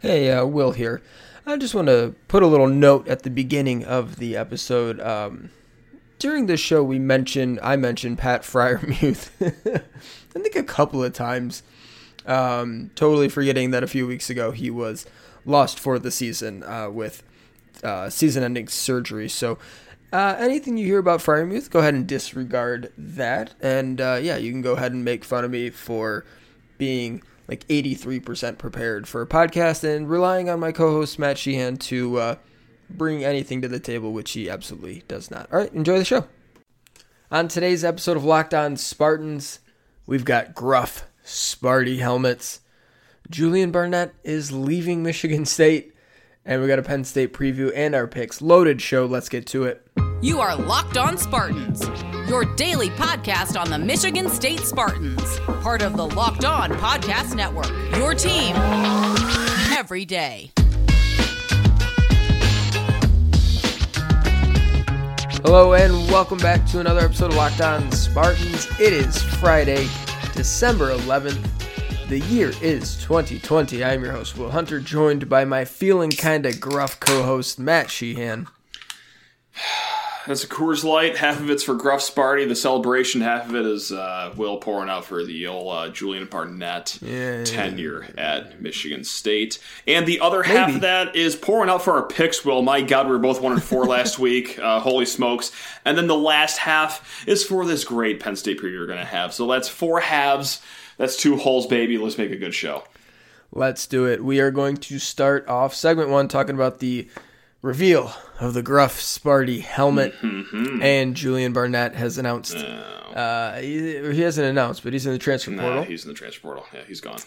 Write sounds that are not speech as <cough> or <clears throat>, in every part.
Hey, uh, Will here. I just want to put a little note at the beginning of the episode. Um, during this show, we mentioned I mentioned Pat Freiermuth. <laughs> I think a couple of times. Um, totally forgetting that a few weeks ago he was lost for the season uh, with uh, season-ending surgery. So. Uh, anything you hear about Freiermuth, go ahead and disregard that. And uh, yeah, you can go ahead and make fun of me for being like 83% prepared for a podcast and relying on my co-host Matt Sheehan to uh, bring anything to the table, which he absolutely does not. All right, enjoy the show. On today's episode of Locked On Spartans, we've got gruff Sparty helmets. Julian Barnett is leaving Michigan State, and we got a Penn State preview and our picks. Loaded show. Let's get to it. You are Locked On Spartans, your daily podcast on the Michigan State Spartans, part of the Locked On Podcast Network. Your team every day. Hello and welcome back to another episode of Locked On Spartans. It is Friday, December 11th. The year is 2020. I'm your host, Will Hunter, joined by my feeling kinda gruff co host, Matt Sheehan. That's a Coors Light. Half of it's for Gruff Sparty, The celebration. Half of it is uh, Will pouring out for the old uh, Julian Barnett Yeah. tenure at Michigan State, and the other half of that is pouring out for our picks. Will, my God, we were both one and four <laughs> last week. Uh, holy smokes! And then the last half is for this great Penn State preview we're going to have. So that's four halves. That's two holes, baby. Let's make a good show. Let's do it. We are going to start off segment one talking about the reveal of the Gruff Sparty helmet. And Julian Barnett has announced. Uh, he, he hasn't announced, but he's in the transfer Nah, portal. he's in the transfer portal. Yeah, he's gone.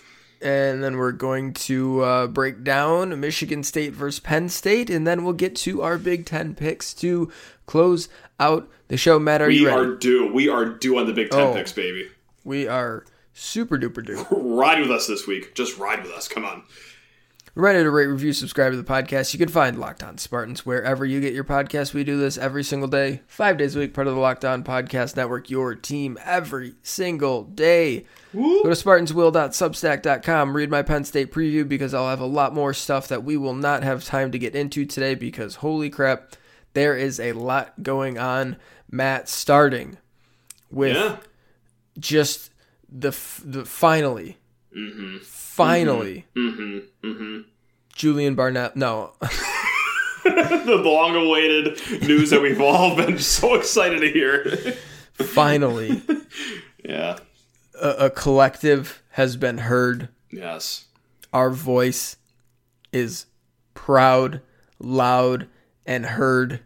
and then we're going to uh, break down Michigan State versus Penn State, and then we'll get to our Big Ten picks to close out the show. Matt, are We you ready? are due. We are due on the Big Ten Oh. picks, baby. We are super duper due. <laughs> Ride with us this week. Just ride with us. Come on. Ready to rate, review, subscribe to the podcast. You can find Locked On Spartans wherever you get your podcast. We do this every single day, five days a week, part of the Locked On Podcast Network, your team every single day. Go to SpartansWill.substack.com, read my Penn State preview because I'll have a lot more stuff that we will not have time to get into today because holy crap, there is a lot going on. Matt, starting with Yeah. just the, the finally, Mm-hmm. finally, mm-hmm. Mm-hmm. Julian Barnett. No, <laughs> the long awaited news that we've all been so excited to hear. finally, <laughs> yeah. a, a collective has been heard. Yes. Our voice is proud, loud, and heard.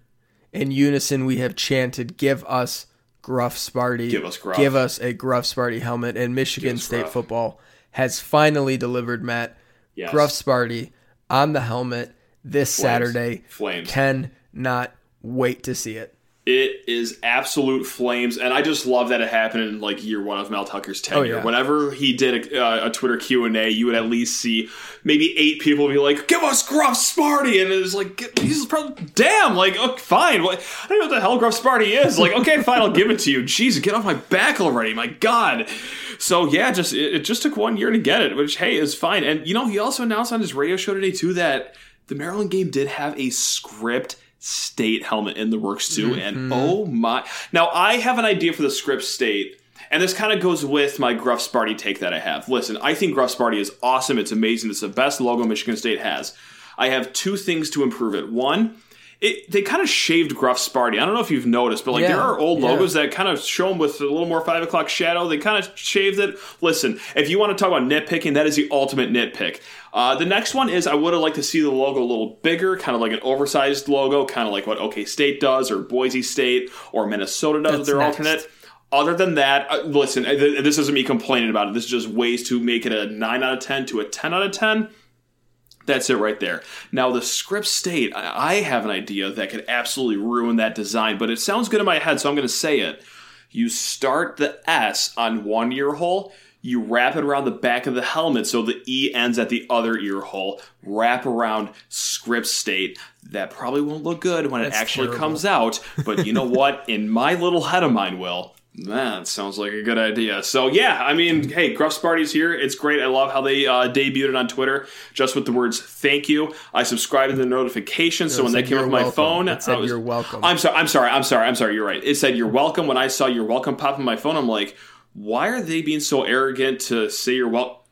In unison, we have chanted, "Give us Gruff Sparty! Give us Gruff. Give us a Gruff Sparty helmet!" And Michigan State Gruff. football has finally delivered. Matt Yes. Gruff Sparty on the helmet this Saturday. Flames. Cannot wait to see it. It is absolute flames, and I just love that it happened in like year one of Mel Tucker's tenure. Oh, yeah. Whenever he did a, uh, a Twitter Q and A, you would at least see maybe eight people be like, "Give us Gruff Sparty," and it's like, "He's probably damn like oh, fine." What, I don't know what the hell Gruff Sparty is. Like, okay, <laughs> fine, I'll give it to you. Jeez, get off my back already, my God. So yeah, just it, it just took one year to get it, which hey is fine. And you know, he also announced on his radio show today too that the Maryland game did have a script state helmet in the works too. And mm-hmm. oh my! Now I have an idea for the script state. And this kind of goes with my Gruff Sparty take that I have. Listen, I think Gruff Sparty is awesome. It's amazing. It's the best logo Michigan State has. I have two things to improve it. One, it, they kind of shaved Gruff Sparty. I don't know if you've noticed, but like Yeah, there are old yeah. logos that kind of show them with a little more five o'clock shadow. They kind of shaved it. Listen, if you want to talk about nitpicking, that is the ultimate nitpick. Uh, the next one is I would have liked to see the logo a little bigger, kind of like an oversized logo, kind of like what OK State does, or Boise State, or Minnesota does with their next. alternate. Other than that, uh, listen, th- this isn't me complaining about it. This is just ways to make it a 9 out of 10 to a 10 out of 10. That's it right there. Now, the script state, I have an idea that could absolutely ruin that design, but it sounds good in my head, so I'm going to say it. You start the S on one ear hole, you wrap it around the back of the helmet so the E ends at the other ear hole, wrap around script state. That probably won't look good when That's it actually terrible. comes out, but you know what? In my little head of mine, Will, That sounds like a good idea. So yeah, I mean, hey, Gruff Sparty's here. It's great. I love how they uh, debuted it on Twitter just with the words "thank you." I subscribed to the notifications, so when they came up my phone, It said, I was, "You're welcome." I'm sorry. I'm sorry. I'm sorry. I'm sorry. You're right. It said "you're welcome." When I saw "you're welcome" pop in my phone, I'm like, why are they being so arrogant to say you're wel?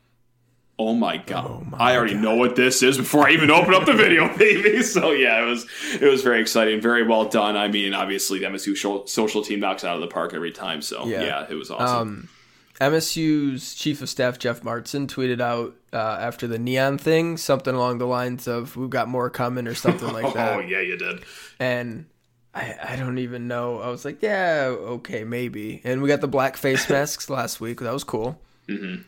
Oh my god! I already know what this is before I even open up the <laughs> video, baby. So yeah, it was it was very exciting, very well done. I mean, obviously the MSU social team knocks out of the park every time. So Yeah. yeah, it was awesome. Um, MSU's chief of staff Jeff Martin tweeted out uh, after the neon thing something along the lines of "We've got more coming" or something like <laughs> that. oh yeah, you did. And I, I don't even know. I was like, yeah, okay, maybe. And we got the black face <laughs> masks last week. That was cool. Mm-hmm.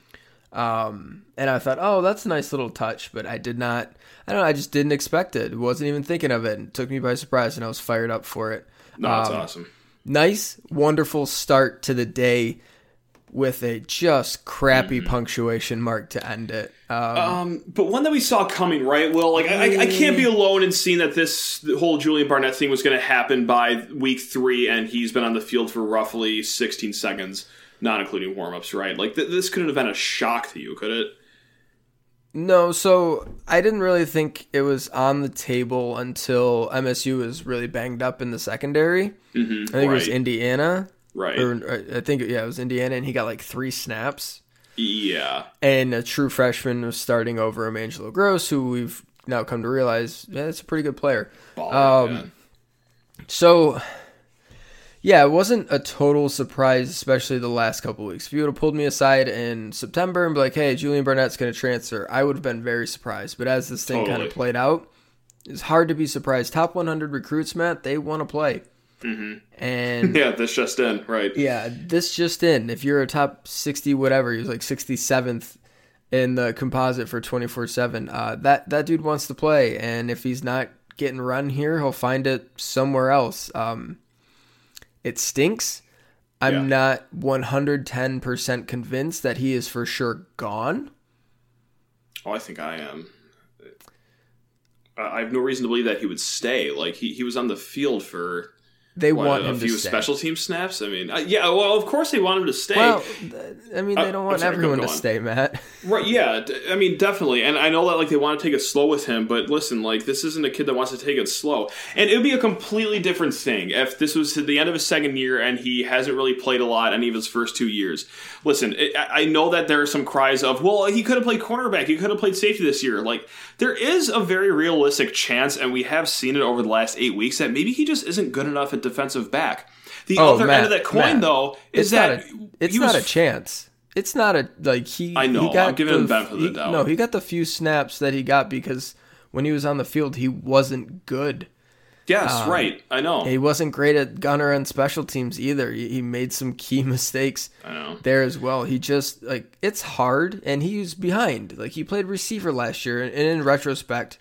Um, and I thought, oh, that's a nice little touch, but I did not. I don't know. I just didn't expect it. Wasn't even thinking of it. It took me by surprise, and I was fired up for it. No, that's Um, awesome. nice, wonderful start to the day with a just crappy punctuation mark to end it. Um, Um, but one that we saw coming, right? Well, like I, I- I can't be alone in seeing that this whole Julian Barnett thing was going to happen by week three, and he's been on the field for roughly 16 seconds, not including warmups, right? Like th- this couldn't have been a shock to you, could it? no, so I didn't really think it was on the table until MSU was really banged up in the secondary. Mm-hmm, I think it was. Indiana, right. or, or I think yeah, it was Indiana, and he got like three snaps. yeah. and a true freshman was starting over him, Angelo Grose, who we've now come to realize yeah, it's a pretty good player. Baller, Um. So, yeah, it wasn't a total surprise, especially the last couple weeks. If you would have pulled me aside in September and be like, "Hey, Julian Barnett's going to transfer," I would have been very surprised. But as this thing kind of played out, it's hard to be surprised. Top 100 recruits, Matt, they want to play, mm-hmm. and <laughs> Yeah, this just in, right? yeah, this just in. If you're a top 60 whatever, he was like 67th in the composite for 24/7. Uh that that dude wants to play and if he's not getting run here, he'll find it somewhere else. Um it stinks. I'm Yeah. not 110% convinced that he is for sure gone. Oh, I think I am. I I have no reason to believe that he would stay. Like he, he was on the field for They what, want a him few to stay. A few special team snaps. I mean, uh, yeah. Well, of course they want him to stay. well, I mean, they Uh, don't I'm want sorry, everyone to stay, Matt. <laughs> Right, yeah. d- I mean, definitely. And I know that like they want to take it slow with him, but listen, like this isn't a kid that wants to take it slow. And it would be a completely different thing if this was the end of his second year and he hasn't really played a lot any of his first two years. Listen, I I know that there are some cries of, well, he could have played cornerback, he could have played safety this year. Like there is a very realistic chance, and we have seen it over the last eight weeks that maybe he just isn't good enough at defensive back. The Oh, other Matt, end of that coin, Matt, though, is that not a, it's he was not a chance. It's not a like he. I know, He got I'm giving him the benefit of the doubt. No, he got the few snaps that he got because when he was on the field, he wasn't good. Yes, um, right. I know. He wasn't great at gunner and special teams either. He, he made some key <laughs> mistakes I know. there as well. He just like it's hard, and he was behind. Like he played receiver last year, and in retrospect,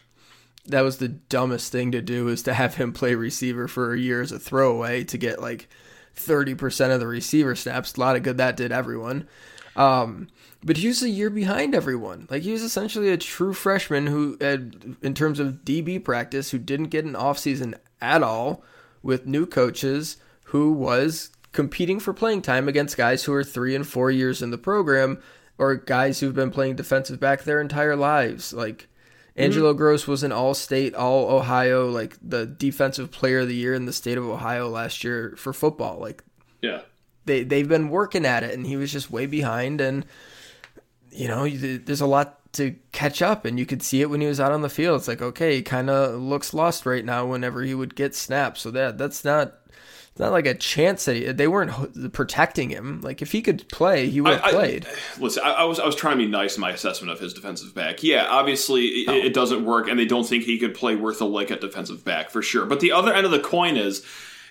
that was the dumbest thing to do is to have him play receiver for a year as a throwaway to get like thirty percent of the receiver snaps. A lot of good that did everyone. Um, but he was a year behind everyone. Like he was essentially a true freshman who, had, in terms of DB practice, who didn't get an offseason at all with new coaches, who was competing for playing time against guys who are three and four years in the program, or guys who've been playing defensive back their entire lives. Like Mm-hmm. Angelo Grose was an all-state, all Ohio, like the defensive player of the year in the state of Ohio last year for football. Like Yeah. they they've been working at it, and he was just way behind. And you know, there's a lot to catch up, and you could see it when he was out on the field. It's like okay, he kind of looks lost right now. Whenever he would get snaps, so that that's not. It's not like a chance that he, they weren't protecting him. Like if he could play, he would have I- I- played. listen, I, I was I was trying to be nice in my assessment of his defensive back. Yeah, obviously it, it doesn't work, and they don't think he could play worth a lick at defensive back for sure. But the other end of the coin is,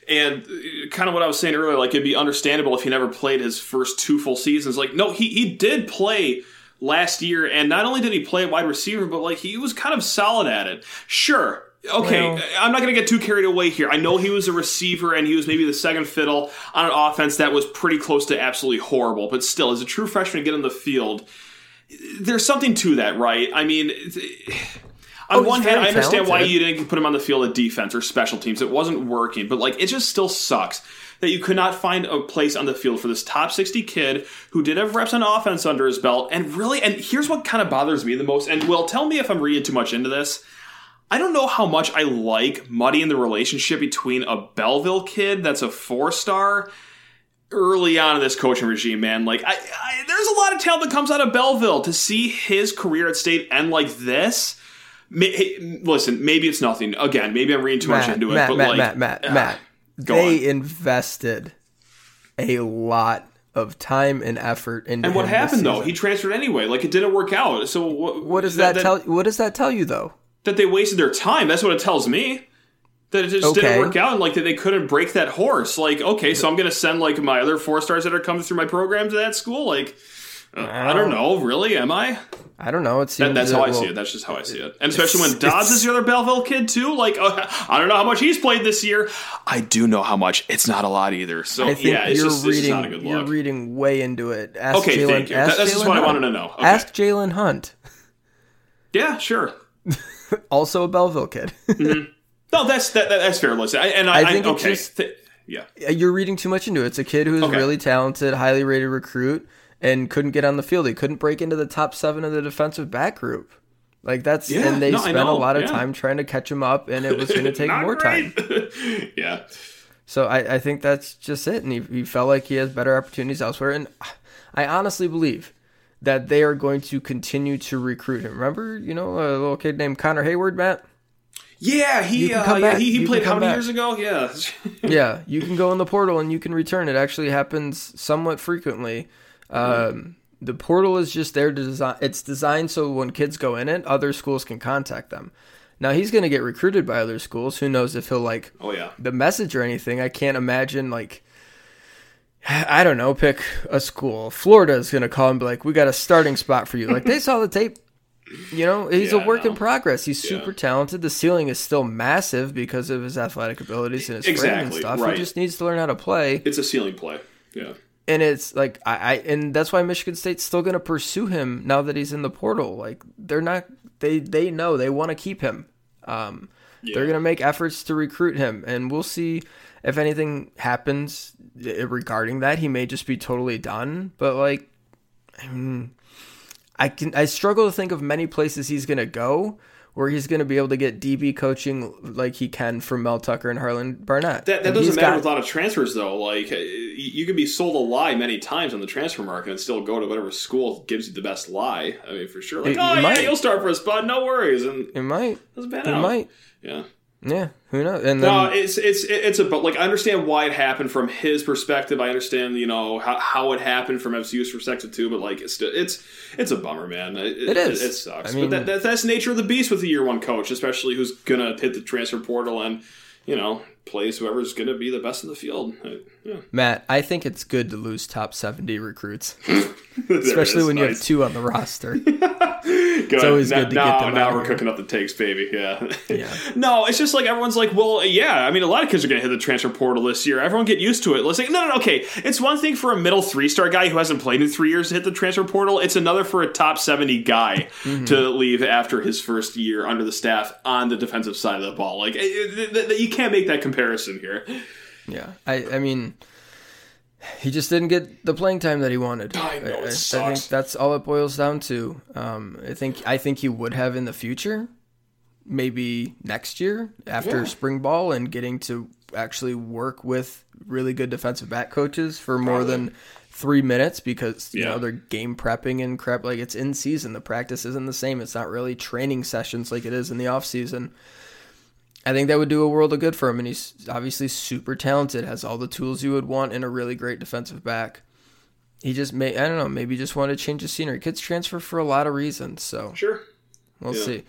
and uh, kind of what I was saying earlier, like it'd be understandable if he never played his first two full seasons. Like, no, he he did play last year, and not only did he play wide receiver, but like he was kind of solid at it. Sure. Okay, Well- I'm not going to get too carried away here. I know he was a receiver and he was maybe the second fiddle on an offense that was pretty close to absolutely horrible, but still, as a true freshman to get on the field, there's something to that, right? I mean, <sighs> on Oh, one hand, I understand why you didn't put him on the field at defense or special teams. It wasn't working, but like it just still sucks that you could not find a place on the field for this top 60 kid who did have reps on offense under his belt. And really, and here's what kind of bothers me the most. And Will, tell me if I'm reading too much into this. I don't know how much I like muddying the relationship between a Belleville kid that's a four star early on in this coaching regime, man. Like, I, I, there's a lot of talent that comes out of Belleville. To see his career at State end like this, hey, listen, maybe it's nothing. Again, maybe I'm reading too much Matt, into it. Matt, but Matt, like, Matt, Matt, ah, Matt. They on. invested a lot of time and effort into And what happened though? He transferred anyway. Like it didn't work out. So what? What does that, tell? What does that tell you, though? That they wasted their time. That's what it tells me. That it just Okay. didn't work out, and like that they couldn't break that horse. Like, okay, so I'm gonna send like my other four stars that are coming through my program to that school. Like, uh, I don't know. Really, am I? I don't know. It seems That, that's that- how I see it. That's just how I see it. And especially when Dodds is the other Belleville kid too. Like, uh, <laughs> I don't know how much he's played this year. I do know how much. It's not a lot either. So I think yeah, you're just, it's just reading. not a good you're look. reading way into it. Ask Okay, Jalen, thank you. Ask That- that's just what I wanted to know. Okay. Ask Jalen Hunt, yeah, sure. <laughs> <laughs> also a Belleville kid. <laughs> Mm-hmm. No, that's that, that- that's fair. Listen, I, and I, I think I, okay, just- th- yeah. you're reading too much into it. It's a kid who's Okay. really talented, highly rated recruit, and couldn't get on the field. He couldn't break into the top seven of the defensive back group. Like that's Yeah, and they no, spent a lot of yeah. time trying to catch him up, and it was going <laughs> to take more time. yeah. So I, I think that's just it. And he, he felt like he has better opportunities elsewhere. And I honestly believe that they are going to continue to recruit him. Remember, you know, a little kid named Connor Heyward, Matt? Yeah, he uh, yeah, he, he played how many back. years ago? Yeah. <laughs> yeah, you can go in the portal and you can return. It actually happens somewhat frequently. Um, the portal is just there to design. It's designed so when kids go in it, other schools can contact them. Now he's going to get recruited by other schools. Who knows if he'll like oh yeah. the message or anything. I can't imagine like I don't know, pick a school. Florida is gonna call and be like, "We got a starting spot for you." Like they saw the tape. You know, he's Yeah, a work in progress. He's super talented. The ceiling is still massive because of his athletic abilities and his frame and stuff. right. He just needs to learn how to play. It's a ceiling play. Yeah. And it's like I, I and that's why Michigan State's still gonna pursue him now that he's in the portal. Like they're not they they know they want to keep him. Um, They're going to make efforts to recruit him, and we'll see if anything happens eh, regarding that. He may just be totally done, but like, I mean, I can I struggle to think of many places he's going to go where he's going to be able to get DB coaching like he can from Mel Tucker and Harlan Barnett. That, that doesn't matter got- with a lot of transfers, though. Like, uh, you can be sold a lie many times on the transfer market and still go to whatever school gives you the best lie. I mean, for sure. Like, It- oh, it yeah, might. you'll start for a spot, no worries. And it It might. doesn't pan It out. might. Yeah. Yeah. Who knows? And then No, it's it's it's a but like I understand why it happened from his perspective. I understand you know how, how it happened from FCU's perspective too. But like it's it's it's a bummer, man. It, It is. It, sucks. I mean- but that, that that's nature of the beast with the year one coach, especially who's gonna hit the transfer portal and you know plays whoever's gonna be the best in the field. Yeah. Matt, I think it's good to lose top 70 recruits, <laughs> especially when you have two on the roster. <laughs> Good. always now, good to get now, them now we're cooking up the takes, baby. Yeah. Yeah. <laughs> no, it's just like everyone's like, well, yeah. I mean, a lot of kids are going to hit the transfer portal this year. Everyone get used to it. Let's say, no, no, no. Okay, it's one thing for a middle three star guy who hasn't played in three years to hit the transfer portal. It's another for a top seventy guy <laughs> Mm-hmm. to leave after his first year under the staff on the defensive side of the ball. Like, it- it- you can't make that comparison here. Yeah, I, I mean, he just didn't get the playing time that he wanted. I know, it I, sucks. think that's all it boils down to. Um, I think I think he would have in the future, maybe next year after Yeah. spring ball and getting to actually work with really good defensive back coaches for more than three minutes because you Yeah. know they're game prepping and crap. Like it's in season, the practice isn't the same. It's not really training sessions like it is in the off season. I think that would do a world of good for him, and he's obviously super talented. Has all the tools you would want in a really great defensive back. He just may I don't know maybe just wanted to change the scenery. Kids transfer for a lot of reasons, so Sure. we'll Yeah. see.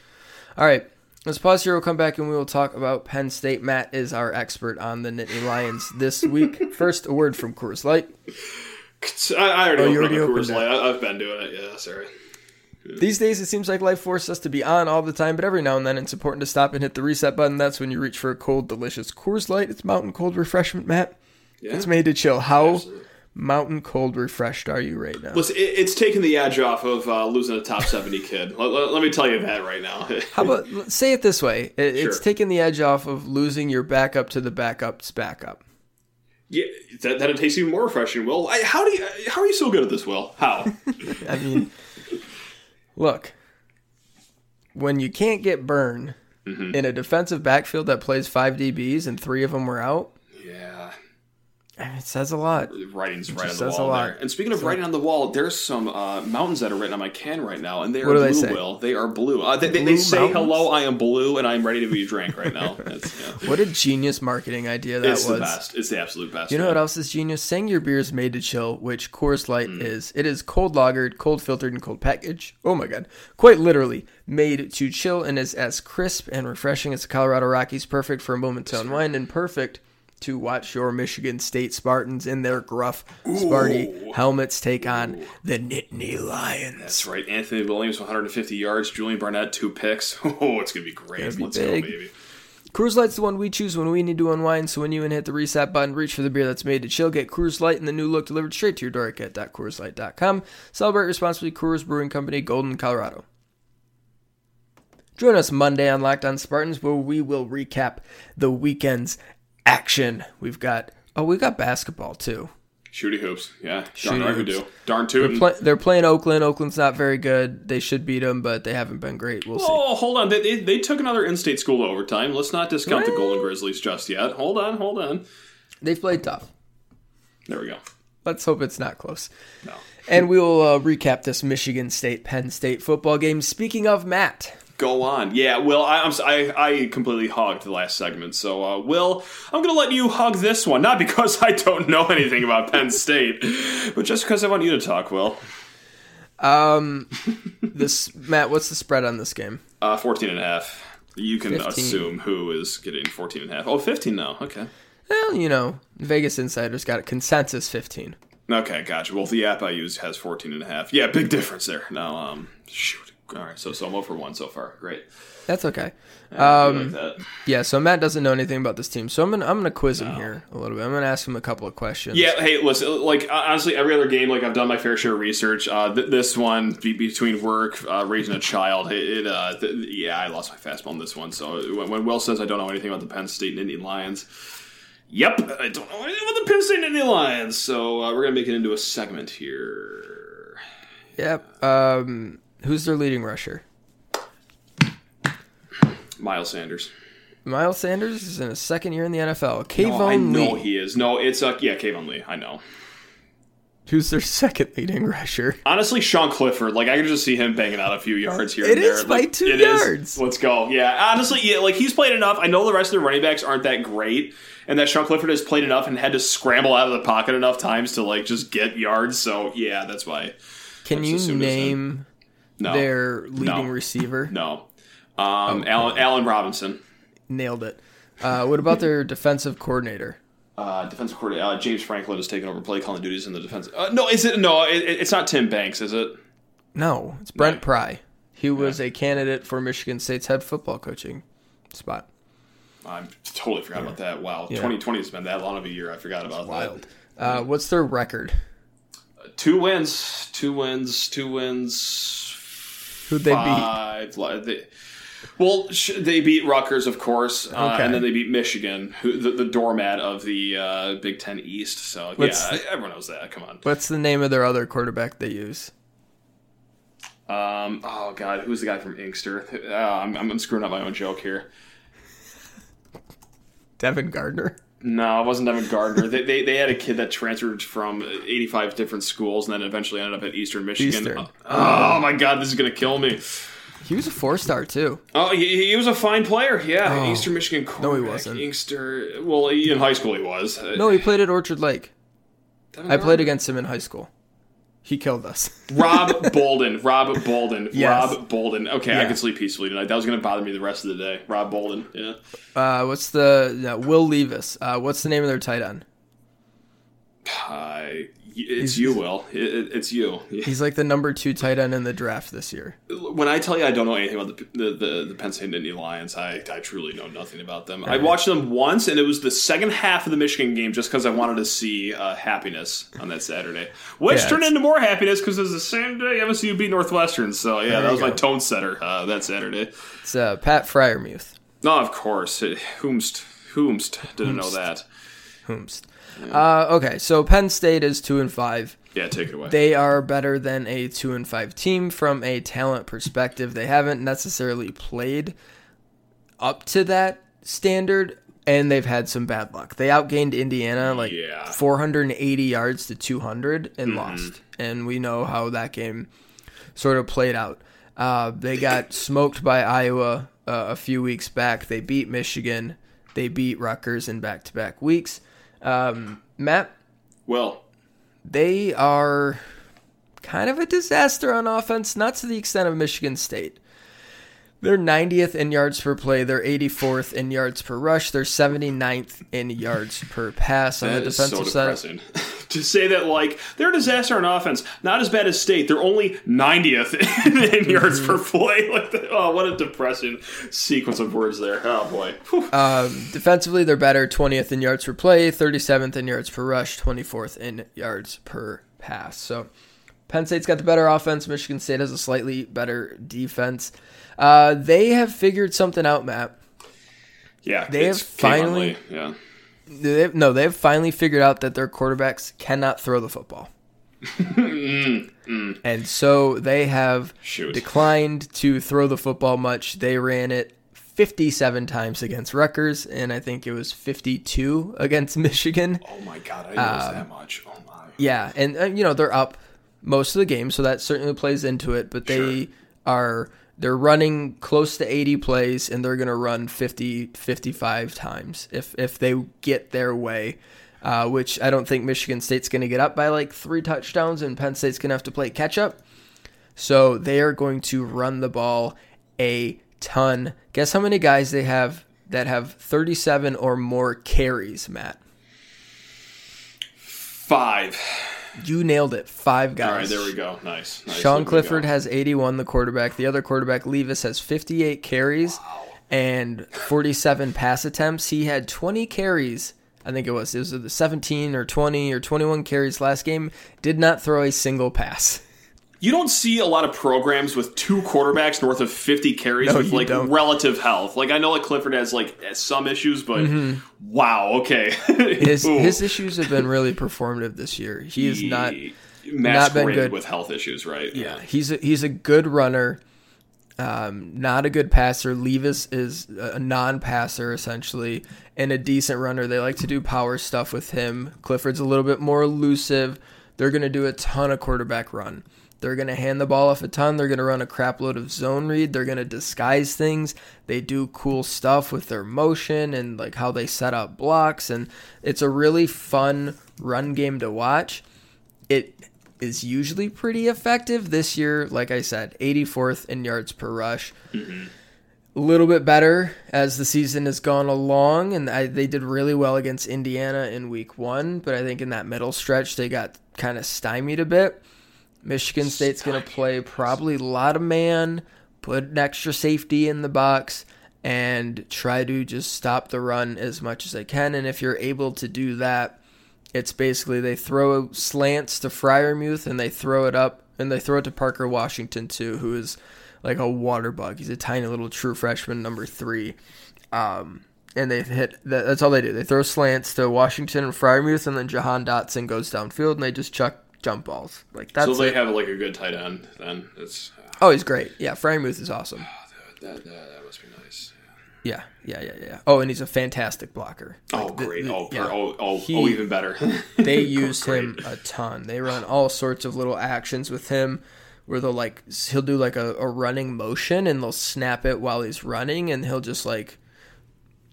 All right, let's pause here. We'll come back and we will talk about Penn State. Matt is our expert on the Nittany Lions this <laughs> week. First, a word from Coors Light. I, I already Oh, opened already opened Coors. Light. I, I've been doing it. Yeah, sorry. These days, it seems like life forces us to be on all the time, but every now and then it's important to stop and hit the reset button. That's when you reach for a cold, delicious Coors Light. It's mountain cold refreshment, Matt. Yeah. It's made to chill. How Absolutely. mountain cold refreshed are you right now? Listen, it's taken the edge off of uh, losing a top 70 kid. Let, let- let me tell you that right now. <laughs> How about say it this way? It, It's Sure. taking the edge off of losing your backup to the backup's backup. Yeah, that, that it tastes even more refreshing. Will, I, how do you? How are you so good at this? Will, how? <laughs> I mean, look, when you can't get burned Mm-hmm. in a defensive backfield that plays five DBs and three of them were out, yeah, I mean, it says a lot. writing's right on the says a wall lot. there. And speaking of writing on the wall, there's some uh, mountains that are written on my can right now, and they are What do blue. they say? Will they are blue? Uh, they, they, Blue they say mountains? hello. I am blue, and I'm ready to be drank right now. <laughs> That's, yeah. What a genius marketing idea that It's was. the best. It's the absolute best. You know what else is genius? Saying your beer is made to chill, which Coors Light Mm. is. It is cold lagered, cold filtered, and cold packaged. Oh my god. Quite literally made to chill and is as crisp and refreshing as the Colorado Rockies. Perfect for a moment to unwind and perfect to watch your Michigan State Spartans in their gruff, Sparty helmets take on the Nittany Lions. That's right. Anthony Williams, 150 yards. Julian Barnett, two picks. <laughs> Oh, it's gonna be great. be Let's big. go, baby. Coors Light's the one we choose when we need to unwind. So when you hit the reset button, reach for the beer that's made to chill. Get Coors Light in the new look delivered straight to your door at get.coorslight.com. Celebrate responsibly. Coors Brewing Company, Golden, Colorado. Join us Monday on Locked On Spartans, where we will recap the weekend's action. We've got oh, we got basketball too. Shooty hoops. Yeah. Darn Shooty right we hoops. do. Darn tootin'. Play, they're playing Oakland. Oakland's not very good. They should beat them, but they haven't been great. We'll see. Oh, hold on. They, they, they took another in-state school to overtime. Let's not discount the Golden Grizzlies just yet. Hold on, hold on. They've played tough. There we go. Let's hope it's not close. No. And we will uh, recap this Michigan State Penn State football game. Speaking of Matt, Go on. Yeah, Will, I, I'm, s- I, I completely hogged the last segment. So, uh, Will, I'm going to let you hog this one. Not <laughs> because I don't know anything about Penn State, but just because I want you to talk, Will. um, this Matt, what's the spread on this game? Uh, 14 and a half. You can 15. assume who is getting 14 and a half. Oh, 15 now. Okay. Well, you know, Vegas Insiders got a consensus 15. Okay, gotcha. Well, the app I use has 14 and a half. Yeah, big difference there. Now, um, shoot. All right, so, so I'm over one so far. Great. That's okay. Um, like that. yeah, so Matt doesn't know anything about this team, so I'm gonna I'm gonna quiz him here a little bit. I'm gonna ask him a couple of questions. Yeah, hey, listen, like honestly, every other game, like I've done my fair share of research. Uh, th- this one, be- between work, uh, raising a child, it, it uh, th- yeah, I lost my fastball in this one. So when, when Will says I don't know anything about the Penn State Nittany Lions, yep, I don't know anything about the Penn State Nittany Lions. So uh, we're gonna make it into a segment here. Yep. Um, who's their leading rusher? Miles Sanders. Miles Sanders is in his second year in the NFL. No, I know Lee, he is. No, it's uh, yeah, Keyvone Lee. I know. who's their <laughs> second leading rusher. Honestly, Sean Clifford, like I can just see him banging out a few yards here. It and there. is by Like, two it is. yards. Let's go. Yeah, honestly, yeah, like he's played enough. I know the rest of the running backs aren't that great, and that Sean Clifford has played enough and had to scramble out of the pocket enough times to like just get yards. So yeah, that's why. Can you name No, their leading No. receiver? <laughs> no. Um, Allen, Allen Robinson, Nailed it. Uh, what about their defensive coordinator? uh, defensive coordinator uh, James Franklin has taken over play calling duties in the defense. Uh, no, is it? No, it, it's not Tim Banks, is it? No, it's Brent Right. Pry. He was a candidate for Michigan State's head football coaching spot. I totally forgot about that. Wow, 2020 has been that long of a year. I forgot about that. Uh, what's their record? Two wins, two wins, two wins. Who'd they beat? They, well, sh- they beat Rutgers, of course, uh, Okay. and then they beat Michigan, who the, the doormat of the uh, Big Ten East. So What's yeah, everyone knows that. Come on. What's the name of their other quarterback they use? Um, oh God, who's the guy from Inkster? Uh, I'm, I'm screwing up my own joke here. Devin Gardner. No, it wasn't Devin Gardner. they, they they had a kid that transferred from 85 different schools and then eventually ended up at Eastern Michigan. Eastern. Oh, my God, this is gonna kill me. He was a four star too. Oh, he, he was a fine player. Yeah, Oh. Eastern Michigan. No, he quarterback, wasn't. Inkster. Well, in high school he was. No, he played at Orchard Lake. Devin I played against him in high school. He killed us. <laughs> Rob Bolden. Rob Bolden. Yes. Rob Bolden. Okay, I Yeah. can sleep peacefully tonight. That was going to bother me the rest of the day. Rob Bolden. Yeah. Uh, what's the no, Will Levis? Uh, what's the name of their tight end? Uh, it's He's- you, Will. It, it- it's you. He's like the number two tight end in the draft this year. When I tell you I don't know anything about the the, the, the Penn State Nittany Lions, I, I truly know nothing about them. I watched them once, and it was the second half of the Michigan game just because I wanted to see uh, happiness on that Saturday, which Yeah, turned into more happiness because it was the same day MSU beat Northwestern. So yeah, There that was my tone setter uh, that Saturday. It's uh, Pat Freiermuth. No, of course. Whomst, whomst didn't know that. Whomst. Uh, okay, so Penn State is two and five. Yeah, take it away. They are better than a two and five team from a talent perspective. They haven't necessarily played up to that standard, and they've had some bad luck. They outgained Indiana like Yeah. Mm-hmm. 480 yards to 200 and lost. And we know how that game sort of played out. Uh, they got <clears throat> smoked by Iowa uh, a few weeks back. They beat Michigan. They beat Rutgers in back to back weeks. Um, Matt, well, they are kind of a disaster on offense, not to the extent of Michigan State. They're 90th in yards per play. They're 84th in yards per rush. They're 79th in yards per pass on that the is so defensive side. depressing. <laughs> to say that, like, they're a disaster on offense, not as bad as State. They're only 90th <laughs> in, yards per Mm-hmm. play. <laughs> Like, the- oh, what a depressing sequence of words there. Oh, boy. Um, defensively, they're better. 20th in yards per play, 37th in yards per rush, 24th in yards per pass. So Penn State's got the better offense. Michigan State has a slightly better defense. Uh, they have figured something out, Matt. yeah, they have finally- Yeah. They, no, they've finally figured out that their quarterbacks cannot throw the football. <laughs> And so they have Shoot. declined to throw the football much. They ran it 57 times against Rutgers, and I think it was 52 against <laughs> Michigan. Oh, my God. I know that much. Oh, my. Yeah, and uh, you know they're up most of the game, so that certainly plays into it. But they Sure. are they're running close to 80 plays, and they're going to run 50, 55 times if if they get their way. Uh, which I don't think Michigan State's going to get up by like three touchdowns, and Penn State's going to have to play catch up. So they are going to run the ball a ton. Guess how many guys they have that have 37 or more carries, Matt? Five. You nailed it. Five guys. All right, there we go. Nice. nice. Sean Clifford has 81, the quarterback. The other quarterback, Levis, has 58 carries and 47 pass attempts. He had 20 carries. I think it was. It was the 17 or 20 or 21 carries last game. Did not throw a single pass. You don't see a lot of programs with two quarterbacks north of 50 carries No, with like don't. relative health. Like I know like Clifford has like some issues, but wow, okay. Mm-hmm. <laughs> His his issues have been really performative this year. He is not. Not been good. with health issues, right? Yeah, he's a, he's a good runner, um, not a good passer. Levis is a non-passer essentially, and a decent runner. They like to do power stuff with him. Clifford's a little bit more elusive. They're going to do a ton of quarterback run. They're going to hand the ball off a ton. They're going to run a crap load of zone read. They're going to disguise things. They do cool stuff with their motion and like how they set up blocks and it's a really fun run game to watch. It is usually pretty effective. This year, like I said, 84th in yards per rush. Mm-hmm. A little bit better as the season has gone along, and I, they did really well against Indiana in week one. But I think in that middle stretch, they got kind of stymied a bit. Michigan State's going to play probably a lot of man, put an extra safety in the box, and try to just stop the run as much as they can. And if you're able to do that, it's basically they throw slants to Freiermuth and they throw it up and they throw it to Parker Washington too, who is like a water bug. He's a tiny little true freshman, number three. Um, and they hit that's all they do. They throw slants to Washington and Freiermuth, and then Jahan Dotson goes downfield and they just chuck jump balls. Like that's So they it. have like a good tight end. Then it's uh, oh, he's great. Yeah, Freiermuth is awesome. Ah, that, that, that must be nice. Yeah, yeah, yeah, yeah. Oh, and he's a fantastic blocker. Oh, Like, the- great! the- oh, yeah. oh, oh, He- oh, even better. <laughs> they oh, use Great. him a ton. They run all sorts of little actions with him where they'll like he'll do like a, a running motion and they'll snap it while he's running and he'll just like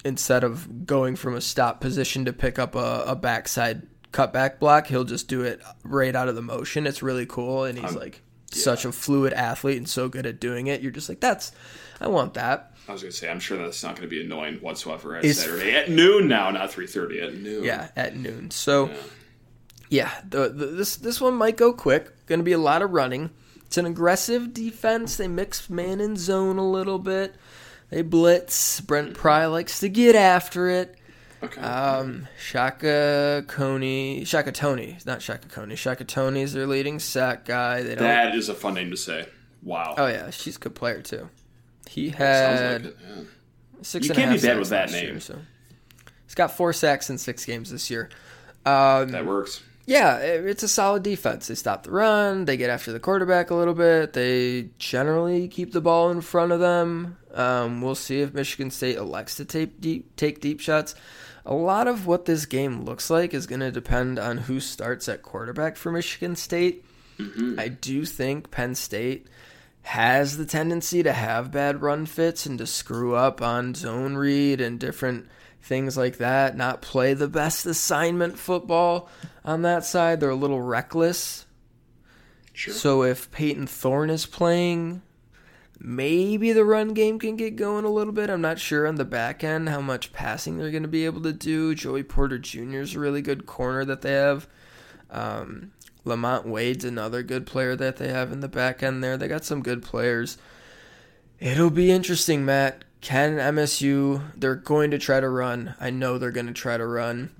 instead of going from a stop position to pick up a, a backside cutback block, he'll just do it right out of the motion. It's really cool and he's um, like such a fluid athlete and so good at doing it. You're just like, that's I want that. I was gonna say, I'm sure that's not gonna be annoying whatsoever at It's- Saturday at noon now, not 3:30 at noon. Yeah, at noon. So, yeah, the, the, this this one might go quick. Going to be a lot of running. It's an aggressive defense. They mix man and zone a little bit. They blitz. Brent mm-hmm. Pry likes to get after it. Okay. Um, Shaka Coney, Shaka Toney, not Shaka Coney. Shaka Toney is their leading sack guy. They don't. that is a fun name to say. Wow. oh yeah, she's a good player too. He had like it. Yeah. six You and can't be half bad sacks with that last year, name. so. He's got four sacks in six games this year. Um, That works. yeah, it- it's a solid defense. They stop the run. They get after the quarterback a little bit. They generally keep the ball in front of them. Um, we'll see if Michigan State elects to take deep, take deep shots. A lot of what this game looks like is going to depend on who starts at quarterback for Michigan State. Mm-hmm. I do think Penn State has the tendency to have bad run fits and to screw up on zone read and different things like that, not play the best assignment football on that side. They're a little reckless. Sure. So if Peyton Thorne is playing, maybe the run game can get going a little bit. I'm not sure on the back end how much passing they're going to be able to do. Joey Porter Jr. is a really good corner that they have. Um, Lamont Wade's another good player that they have in the back end there. They got some good players. It'll be interesting, Matt. Can MSU? They're going to try to run. I know they're going to try to run.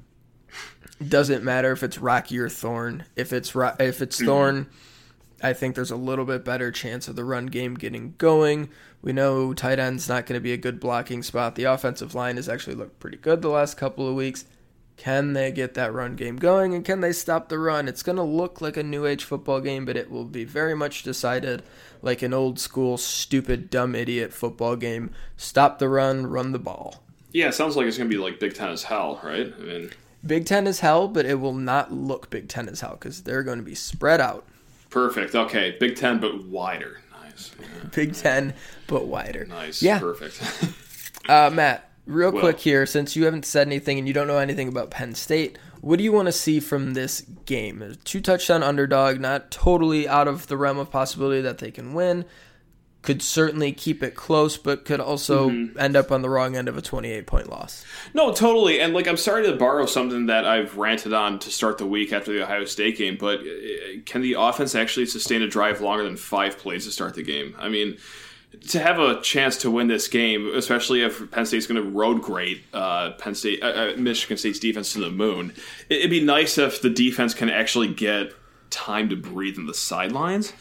Doesn't matter if it's Rocky or Thorne. If it's Ro- if it's Thorne, I think there's a little bit better chance of the run game getting going. We know tight end's not going to be a good blocking spot. The offensive line has actually looked pretty good the last couple of weeks. Can they get that run game going and can they stop the run? It's going to look like a new age football game, but it will be very much decided like an old school, stupid, dumb idiot football game. Stop the run, run the ball. Yeah, it sounds like it's going to be like Big Ten as hell, right? I mean, Big Ten as hell, but it will not look Big Ten as hell because they're going to be spread out. Perfect. Okay, Big Ten, but wider. Nice. Yeah, Big Ten, but wider. nice. Yeah. Perfect. <laughs> Uh, Matt, real Well- quick here, since you haven't said anything and you don't know anything about Penn State, what do you want to see from this game? Two touchdown underdog, not totally out of the realm of possibility that they can win. Could certainly keep it close, but could also Mm-hmm. end up on the wrong end of a 28 point loss. No, totally. And like, I'm sorry to borrow something that I've ranted on to start the week after the Ohio State game, but uh, can the offense actually sustain a drive longer than five plays to start the game? I mean, to have a chance to win this game, especially if Penn State's going to road grade uh, Penn State, uh, uh, Michigan State's defense to the moon, it'd be nice if the defense can actually get time to breathe in the sidelines.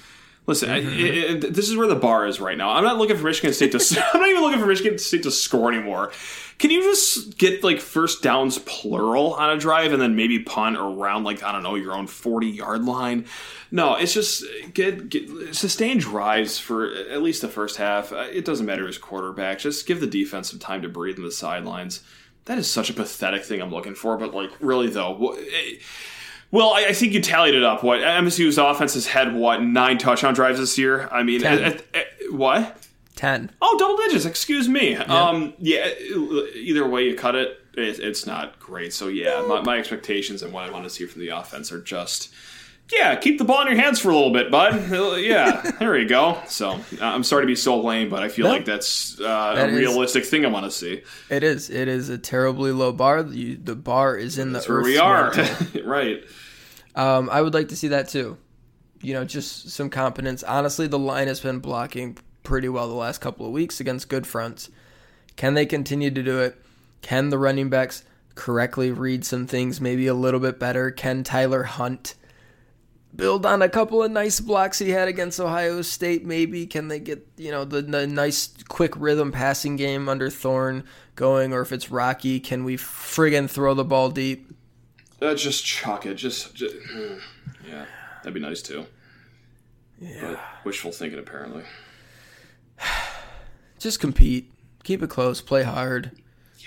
Listen, I, it, it- this is where the bar is right now. I'm not looking for Michigan State to. <laughs> I'm not even looking for Michigan State to score anymore. Can you just get like first downs plural on a drive and then maybe punt around like I don't know your own 40 yard line? No, it's just get, get sustain drives for at least the first half. Uh, It doesn't matter who's quarterback. Just give the defense some time to breathe in the sidelines. That is such a pathetic thing I'm looking for. But like, really though. eh, well, I, I think you tallied it up. What MSU's offense has had what nine touchdown drives this year. I mean, Ten. at- at- what? 10. Oh, double digits. Excuse me. Um, yeah. Either way you cut it, it it's not great. So yeah, my, my expectations and what I want to see from the offense are just. Yeah, keep the ball in your hands for a little bit, bud. <laughs> Uh, Yeah, there you go. So uh, I'm sorry to be so lame, but I feel No. like that's uh, That a is- realistic thing I want to see. It is. It is a terribly low bar. You, the bar is in That's the earth. we are, <laughs> right? Um, I would like to see that too. You know, just some competence. Honestly, the line has been blocking pretty well the last couple of weeks against good fronts. Can they continue to do it? Can the running backs correctly read some things maybe a little bit better? Can Tyler Hunt build on a couple of nice blocks he had against Ohio State? Maybe can they get you know the, the nice quick rhythm passing game under Thorne going? Or if it's Rocky, can we friggin' throw the ball deep? Uh, just chuck it. Just, just mm, yeah, that'd be nice too. Yeah. But wishful thinking, apparently. <sighs> just compete, keep it close, play hard,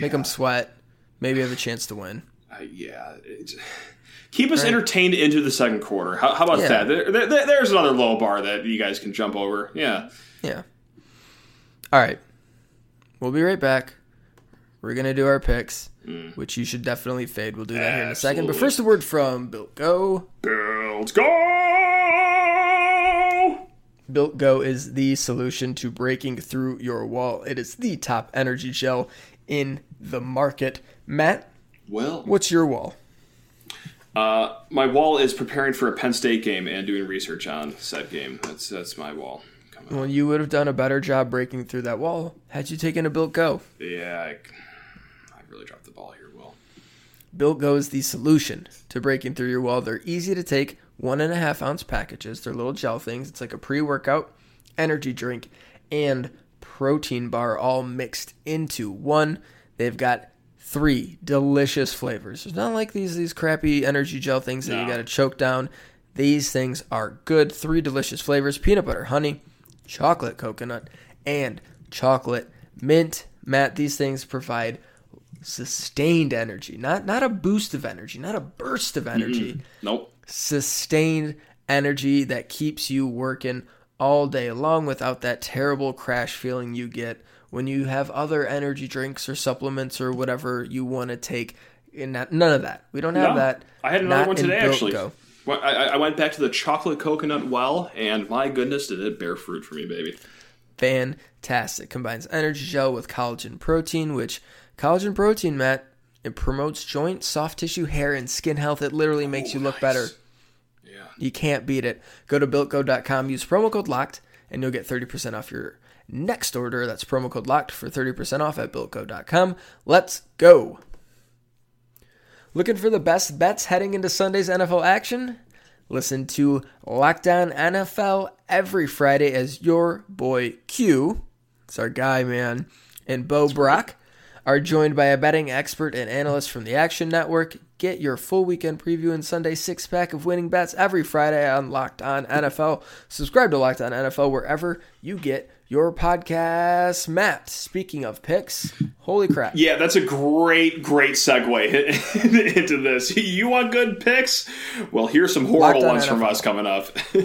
make them sweat. Maybe have a chance to win. Uh, yeah. It's, keep us Right. entertained into the second quarter. How, how about Yeah. that? There, there, there's another low bar that you guys can jump over. Yeah. Yeah. All right. We'll be right back. We're gonna do our picks, which you should definitely fade. We'll do that here in a second. But first, a word from Built Go. Builds go. Built Go is the solution to breaking through your wall. It is the top energy gel in the market. Matt, Well, what's your wall? uh, my wall is preparing for a Penn State game and doing research on said game. That's that's my wall. Well, you would have done a better job breaking through that wall had you taken a Built Go. Yeah, I really dropped the ball here. Will. Built Go is the solution to breaking through your wall. They're easy to take, one and a half ounce packages. They're little gel things. It's like a pre workout, energy drink, and protein bar all mixed into one. They've got three delicious flavors. It's not like these these crappy energy gel things that you got to choke down. These things are good. Three delicious flavors: peanut butter, honey, chocolate coconut, and chocolate mint. Matt, these things provide sustained energy, not not a boost of energy, not a burst of energy mm-hmm. Nope. sustained energy that keeps you working all day long without that terrible crash feeling you get when you have other energy drinks or supplements or whatever you want to take. And that, none of that. We don't have No. that. I had another Not one today, actually. Go. I, I went back to the chocolate coconut well, and my goodness, did it bear fruit for me, baby. Fantastic. Combines energy gel with collagen protein, which collagen protein, Matt, it promotes joint, soft tissue, hair, and skin health. It literally makes you look nice. better. Yeah. You can't beat it. Go to builtgo.com, use promo code LOCKED, and you'll get 30% off your next order. That's promo code LOCKED for 30% off at builtgo.com. Let's go. Looking for the best bets heading into Sunday's NFL action? Listen to Locked On NFL every Friday as your boy Q, it's our guy, man, and Bo Brock are joined by a betting expert and analyst from the Action Network. Get your full weekend preview and Sunday six pack of winning bets every Friday on Locked On NFL. Subscribe to Locked On NFL wherever you get your podcasts. Matt, speaking of picks, holy crap. Yeah, that's a great, great segue <laughs> into this. You want good picks? Well, here's some horrible on ones from us coming up. <sighs>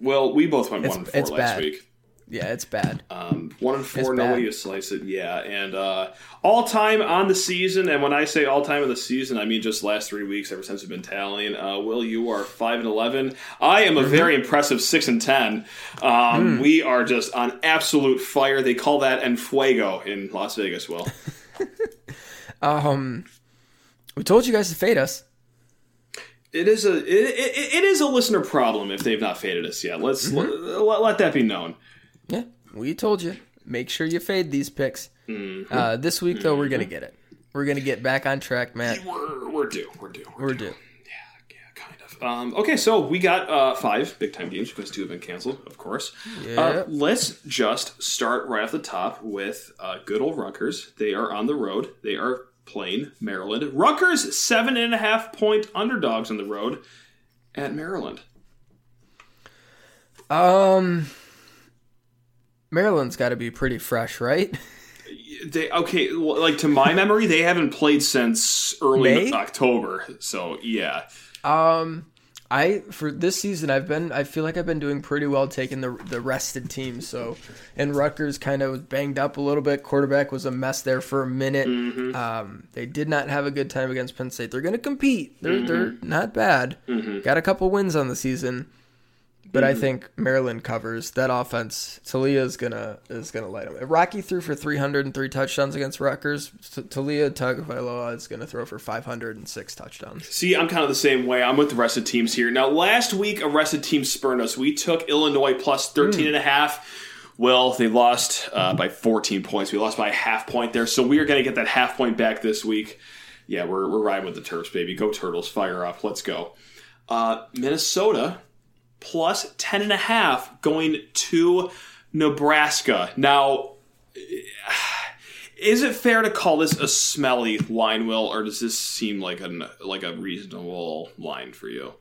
well, we both went It's- one and four last bad. week. Yeah, it's bad. Um, one and four, It's no bad. way you slice it. Yeah, and uh, all time on the season. And when I say all time of the season, I mean just last three weeks. Ever since we've been tallying, uh, Will, you are five and eleven. I am a Mm-hmm. very impressive six and ten. Um, Hmm. We are just on absolute fire. They call that enfuego in Las Vegas. Will. <laughs> Um, we told you guys to fade us. It is a it, it, it is a listener problem if they've not faded us yet. Let's Mm-hmm. let, let that be known. Yeah, we told you. Make sure you fade these picks. Mm-hmm. Uh, this week, though, we're gonna get it. We're gonna get back on track, Matt. We're we're due. We're due. We're, We're due. due. Yeah, kind of. Um, okay, so we got uh, five big time games because two have been canceled, of course. Uh, Yeah. let's just start right off the top with uh, good old Rutgers. They are on the road. They are playing Maryland. Rutgers seven and a half point underdogs on the road at Maryland. Um, Maryland's got to be pretty fresh, right? They okay, well, like to my memory, they haven't played since early May? October. So yeah, Um, I for this season I've been I feel like I've been doing pretty well taking the the rested teams. So, and Rutgers kind of was banged up a little bit. Quarterback was a mess there for a minute. Um, they did not have a good time against Penn State. They're going to compete. They're they're not bad. Got a couple wins on the season. But I think Maryland covers that offense. Taulia is gonna is gonna light them. Rocky threw for 303 touchdowns against Rutgers. T- Taulia Tagovailoa is gonna throw for 506 touchdowns. See, I'm kind of the same way. I'm with the rest of teams here. Now, last week, arrested rested team spurned us. We took Illinois plus 13 and a half. Well, they lost uh, by 14 points. We lost by a half point there. So we are going to get that half point back this week. Yeah, we're, we're riding with the Terps, baby. Go Turtles. Fire up. Let's go. Uh, Minnesota plus 10 and a half going to Nebraska. Now, is it fair to call this a smelly line, Will, or does this seem like a like a reasonable line for you?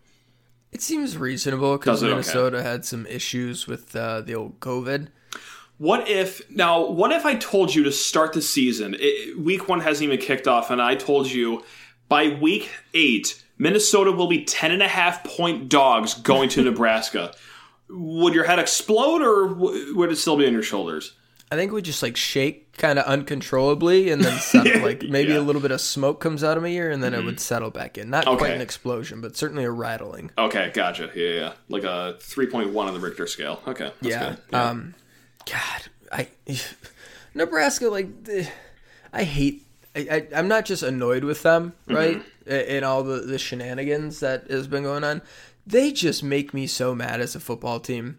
It seems reasonable because it? Okay. Minnesota had some issues with uh, the old COVID. What if now? What if I told you to start the season? It, week one hasn't even kicked off, and I told you by week eight, Minnesota will be ten and a half point dogs going to <laughs> Nebraska. Would your head explode, or would it still be on your shoulders? I think we just like shake kind of uncontrollably and then <laughs> settle, like maybe Yeah. Mm-hmm. a little bit of smoke comes out of my ear and then it would settle back in. Not quite an explosion, but certainly a rattling. Okay, gotcha. Yeah, yeah, yeah. like a three point one on the Richter scale. Okay, that's yeah. good. Um, God, I <sighs> Nebraska like I hate. I, I, I'm not just annoyed with them, Mm-hmm. right? In all the, the shenanigans that has been going on, they just make me so mad as a football team.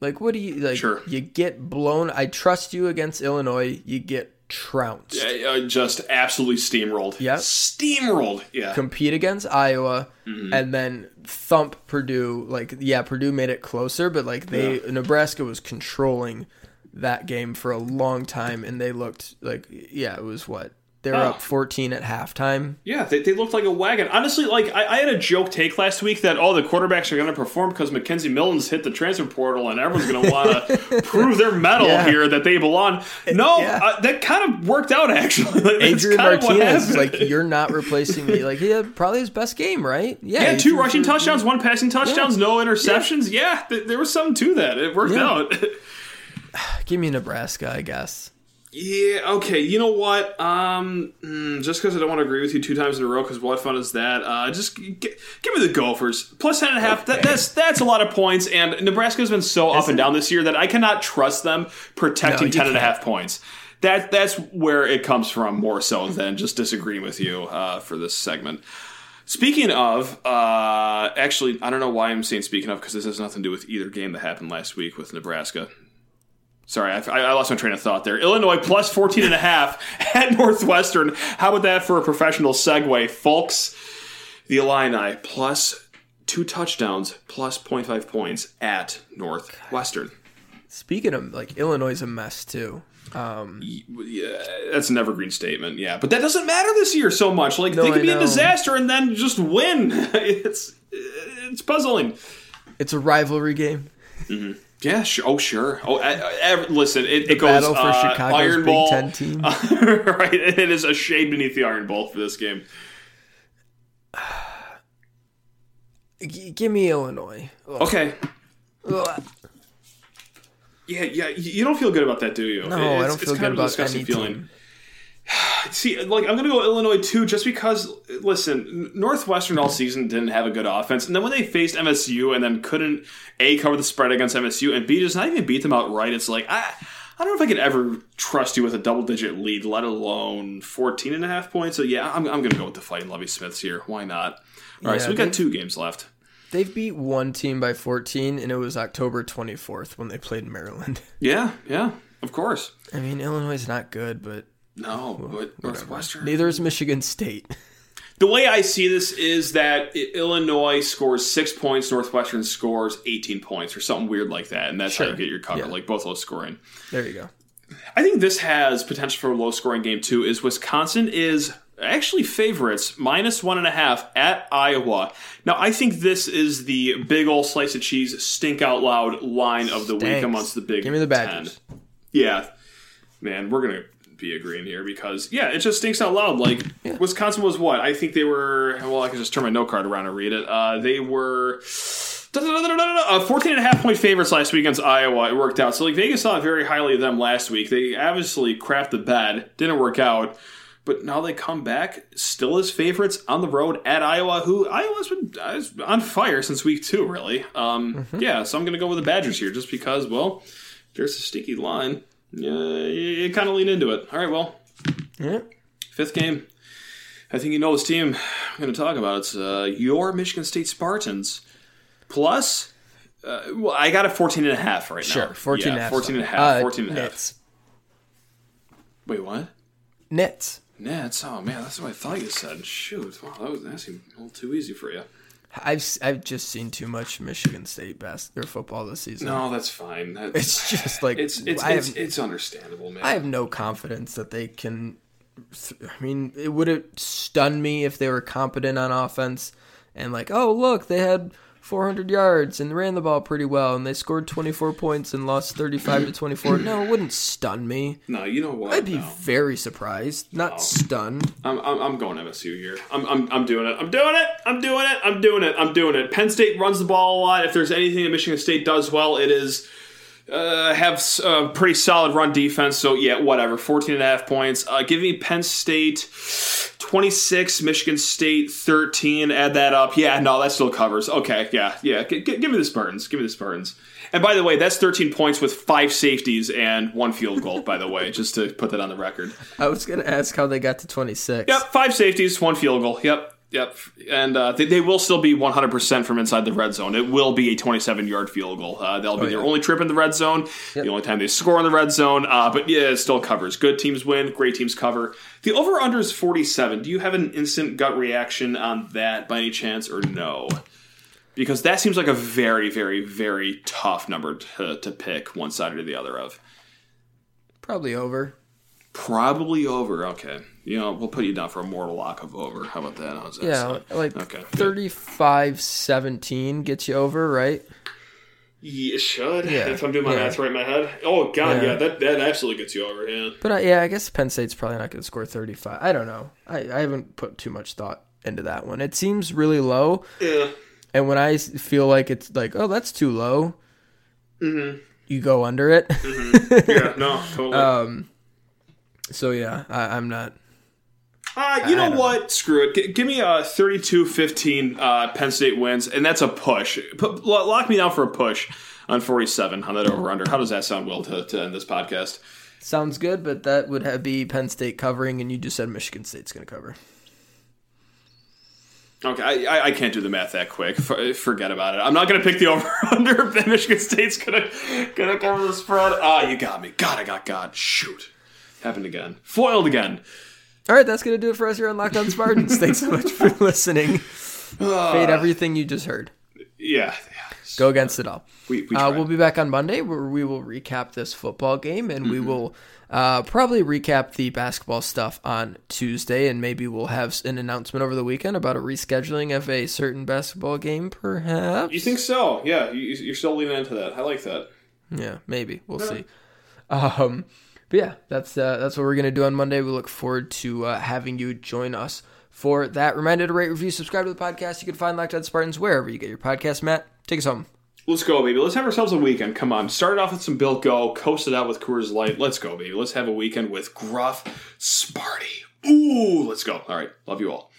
Like, what do you like? Sure. You get blown. I trust you against Illinois. You get trounced. Uh, just absolutely steamrolled. Yeah, steamrolled. Yeah, compete against Iowa Mm-hmm. and then thump Purdue. Like, yeah, Purdue made it closer, but like they Nebraska was controlling that game for a long time, and they looked like yeah, it was what they were Oh. up 14 at halftime. Yeah, they, they looked like a wagon. Honestly, like I, I had a joke take last week that all the quarterbacks are going to perform because McKenzie Milton's hit the transfer portal and everyone's going to want to prove their medal Yeah. here that they belong. No, Yeah. uh, that kind of worked out actually. <laughs> Like, Adrian kind of what Martinez like, you're not replacing me. Like, he had probably his best game, right? Yeah, Yeah, two rushing touchdowns, one passing touchdowns, no interceptions. Yeah, th- there was something to that. It worked out. <laughs> <sighs> Give me Nebraska, I guess. Yeah. Okay. You know what? Um, mm, just because I don't want to agree with you two times in a row, because what fun is that? Uh, just g- give me the Gophers plus ten and a half. That, that's that's a lot of points, and Nebraska has been so up and down this year that I cannot trust them protecting No, ten and a half points. That that's where it comes from more so than just disagreeing with you uh, for this segment. Speaking of, uh, actually, I don't know why I'm saying speaking of because this has nothing to do with either game that happened last week with Nebraska. Sorry, I, I lost my train of thought there. Illinois plus 14 and a half <laughs> at Northwestern. How about that for a professional segue, folks? The Illini plus two touchdowns plus 0.5 points at Northwestern. Speaking of, like, Illinois is a mess, too. Um, Yeah, that's an evergreen statement, yeah. But that doesn't matter this year so much. Like, No, they could be a disaster and then just win. <laughs> It's it's puzzling. it's a rivalry game. Yeah, sure. Oh, sure. Oh, I, I, I- listen, it, it goes battle for uh, Chicago's Iron Big Bowl. Ten <laughs> team. right, it is a shade beneath the Iron Bowl for this game. <sighs> G- give me Illinois. Ugh. Okay. Ugh. Yeah, yeah. You don't feel good about that, do you? No, It's- I don't it's feel kind good of a about disgusting any feeling. team. <sighs> See, like I'm gonna go Illinois too, just because. Listen, Northwestern all season didn't have a good offense, and then when they faced MSU and then couldn't a cover the spread against MSU and b just not even beat them outright, it's like I. I don't know if I could ever trust you with a double digit lead, let alone 14 and a half points. So, yeah, I'm, I'm going to go with the fighting Lovie Smiths here. Why not? All right, Yeah, so we got two games left. They've beat one team by 14, and it was October 24th when they played Maryland. Yeah, yeah, of course. I mean, Illinois is not good, but No, but Northwestern. neither is Michigan State. The way I see this is that Illinois scores six points, Northwestern scores 18 points, or something weird like that, and that's how you get your cover, Yeah. like both low scoring. There you go. I think this has potential for a low scoring game too. Is Wisconsin is actually favorites minus one and a half at Iowa. Now I think this is the big old slice of cheese stink out loud line of the week Stinks. amongst the big. Give me the 10. Yeah, man, we're gonna be agreeing here because yeah, it just stinks out loud. Like Wisconsin was what I think they were. Well, I can just turn my note card around and read it. Uh, they were. Uh, 14 and a half point favorites last week against Iowa. It worked out. So, like, Vegas thought very highly of them last week. They obviously crapped the bed. Didn't work out. But now they come back, still as favorites on the road at Iowa, who Iowa's been uh, on fire since week two, really. Um, Yeah, so I'm going to go with the Badgers here just because, well, there's a sticky line. Yeah, you, you kind of lean into it. All right, well, Yeah. fifth game. I think you know this team I'm going to talk about. It's uh, your Michigan State Spartans. Plus, uh, well, I got a 14 and a half right now. Sure. 14 yeah, and a half. 14 and a half. Uh, 14 and a half. Wait, what? Nets. Nets. Oh man, that's what I thought you said. Shoot, wow, that was that seemed a little too easy for you. I've I've just seen too much Michigan State their football this season. No, that's fine. That, <laughs> It's just like it's it's I it's, it's understandable, man. I have no confidence that they can. I mean, it would have stunned me if they were competent on offense and like, oh look, they had 400 yards and ran the ball pretty well and they scored 24 points and lost 35 to 24. No, it wouldn't stun me. no, you know what? I'd be No. very surprised, not stunned. I'm, I'm, I'm going MSU here. I'm, I'm, I'm doing it. I'm doing it. I'm doing it. I'm doing it. I'm doing it. Penn State runs the ball a lot. If there's anything that Michigan State does well, it is uh, have a pretty solid run defense. So, yeah, whatever. 14 and a half points. Uh, give me Penn State 26, Michigan State 13. Add that up. Yeah, no, that still covers. Okay, yeah, yeah. G- g- give me the Spartans. Give me the Spartans. And by the way, that's 13 points with five safeties and one field goal, by the way, just to put that on the record. I was going to ask how they got to 26. Yep, five safeties, one field goal. Yep, yep. And uh, they, they will still be 100% from inside the red zone. It will be a 27 yard field goal. Uh, that'll be Oh, their yeah. only trip in the red zone, the only time they score in the red zone. Uh, but yeah, it still covers. Good teams win, great teams cover. The over under is 47. Do you have an instant gut reaction on that by any chance, or no? Because that seems like a very, very, very tough number to, to pick one side or the other of. Probably over. Probably over. Okay. You know, we'll put you down for a mortal lock of over. How about that? How's that Yeah, sound? like Okay. 35-17 gets you over, right? Yeah, it should. Yeah. If I'm doing my Yeah. math right in my head. Oh god, Yeah. yeah, that that absolutely gets you over. Yeah. But uh, yeah, I guess Penn State's probably not going to score 35. I don't know. I, I haven't put too much thought into that one. It seems really low, Yeah. and when I feel like it's like, oh, that's too low, Mm-hmm. you go under it. Yeah. No. Totally. <laughs> um, so yeah, I, I'm not. Uh, you know what? Screw it. G- give me a 32-15 uh, Penn State wins, and that's a push. Lo- lock me down for a push on 47 on that over-under. How does that sound, Will, to, to end this podcast? Sounds good, but that would have be Penn State covering, and you just said Michigan State's going to cover. Okay, I, I, I can't do the math that quick. For, forget about it. I'm not going to pick the <laughs> over-under if Michigan State's going to gonna cover the spread. Ah, you got me. God, I got God. Shoot. Happened again. Foiled again. All right, that's going to do it for us here on Locked On Spartans. <laughs> Thanks so much for listening. Fade everything you just heard. Yeah. yeah. Go against it all. We, we uh, we'll be back on Monday where we will recap this football game and Mm-hmm. we will uh, probably recap the basketball stuff on Tuesday and maybe we'll have an announcement over the weekend about a rescheduling of a certain basketball game, perhaps. You think so? Yeah, you, you're still leaning into that. I like that. Yeah, maybe we'll see. Um, but yeah, that's uh, that's what we're gonna do on Monday. We look forward to uh, having you join us for that. Reminder to rate, review, subscribe to the podcast. You can find Locked On Spartans wherever you get your podcast. Matt, take us home. Let's go, baby. Let's have ourselves a weekend. Come on. Started off with some Built Go, coasted out with Coors Light. Let's go, baby. Let's have a weekend with Gruff Sparty. Ooh, let's go. All right. Love you all.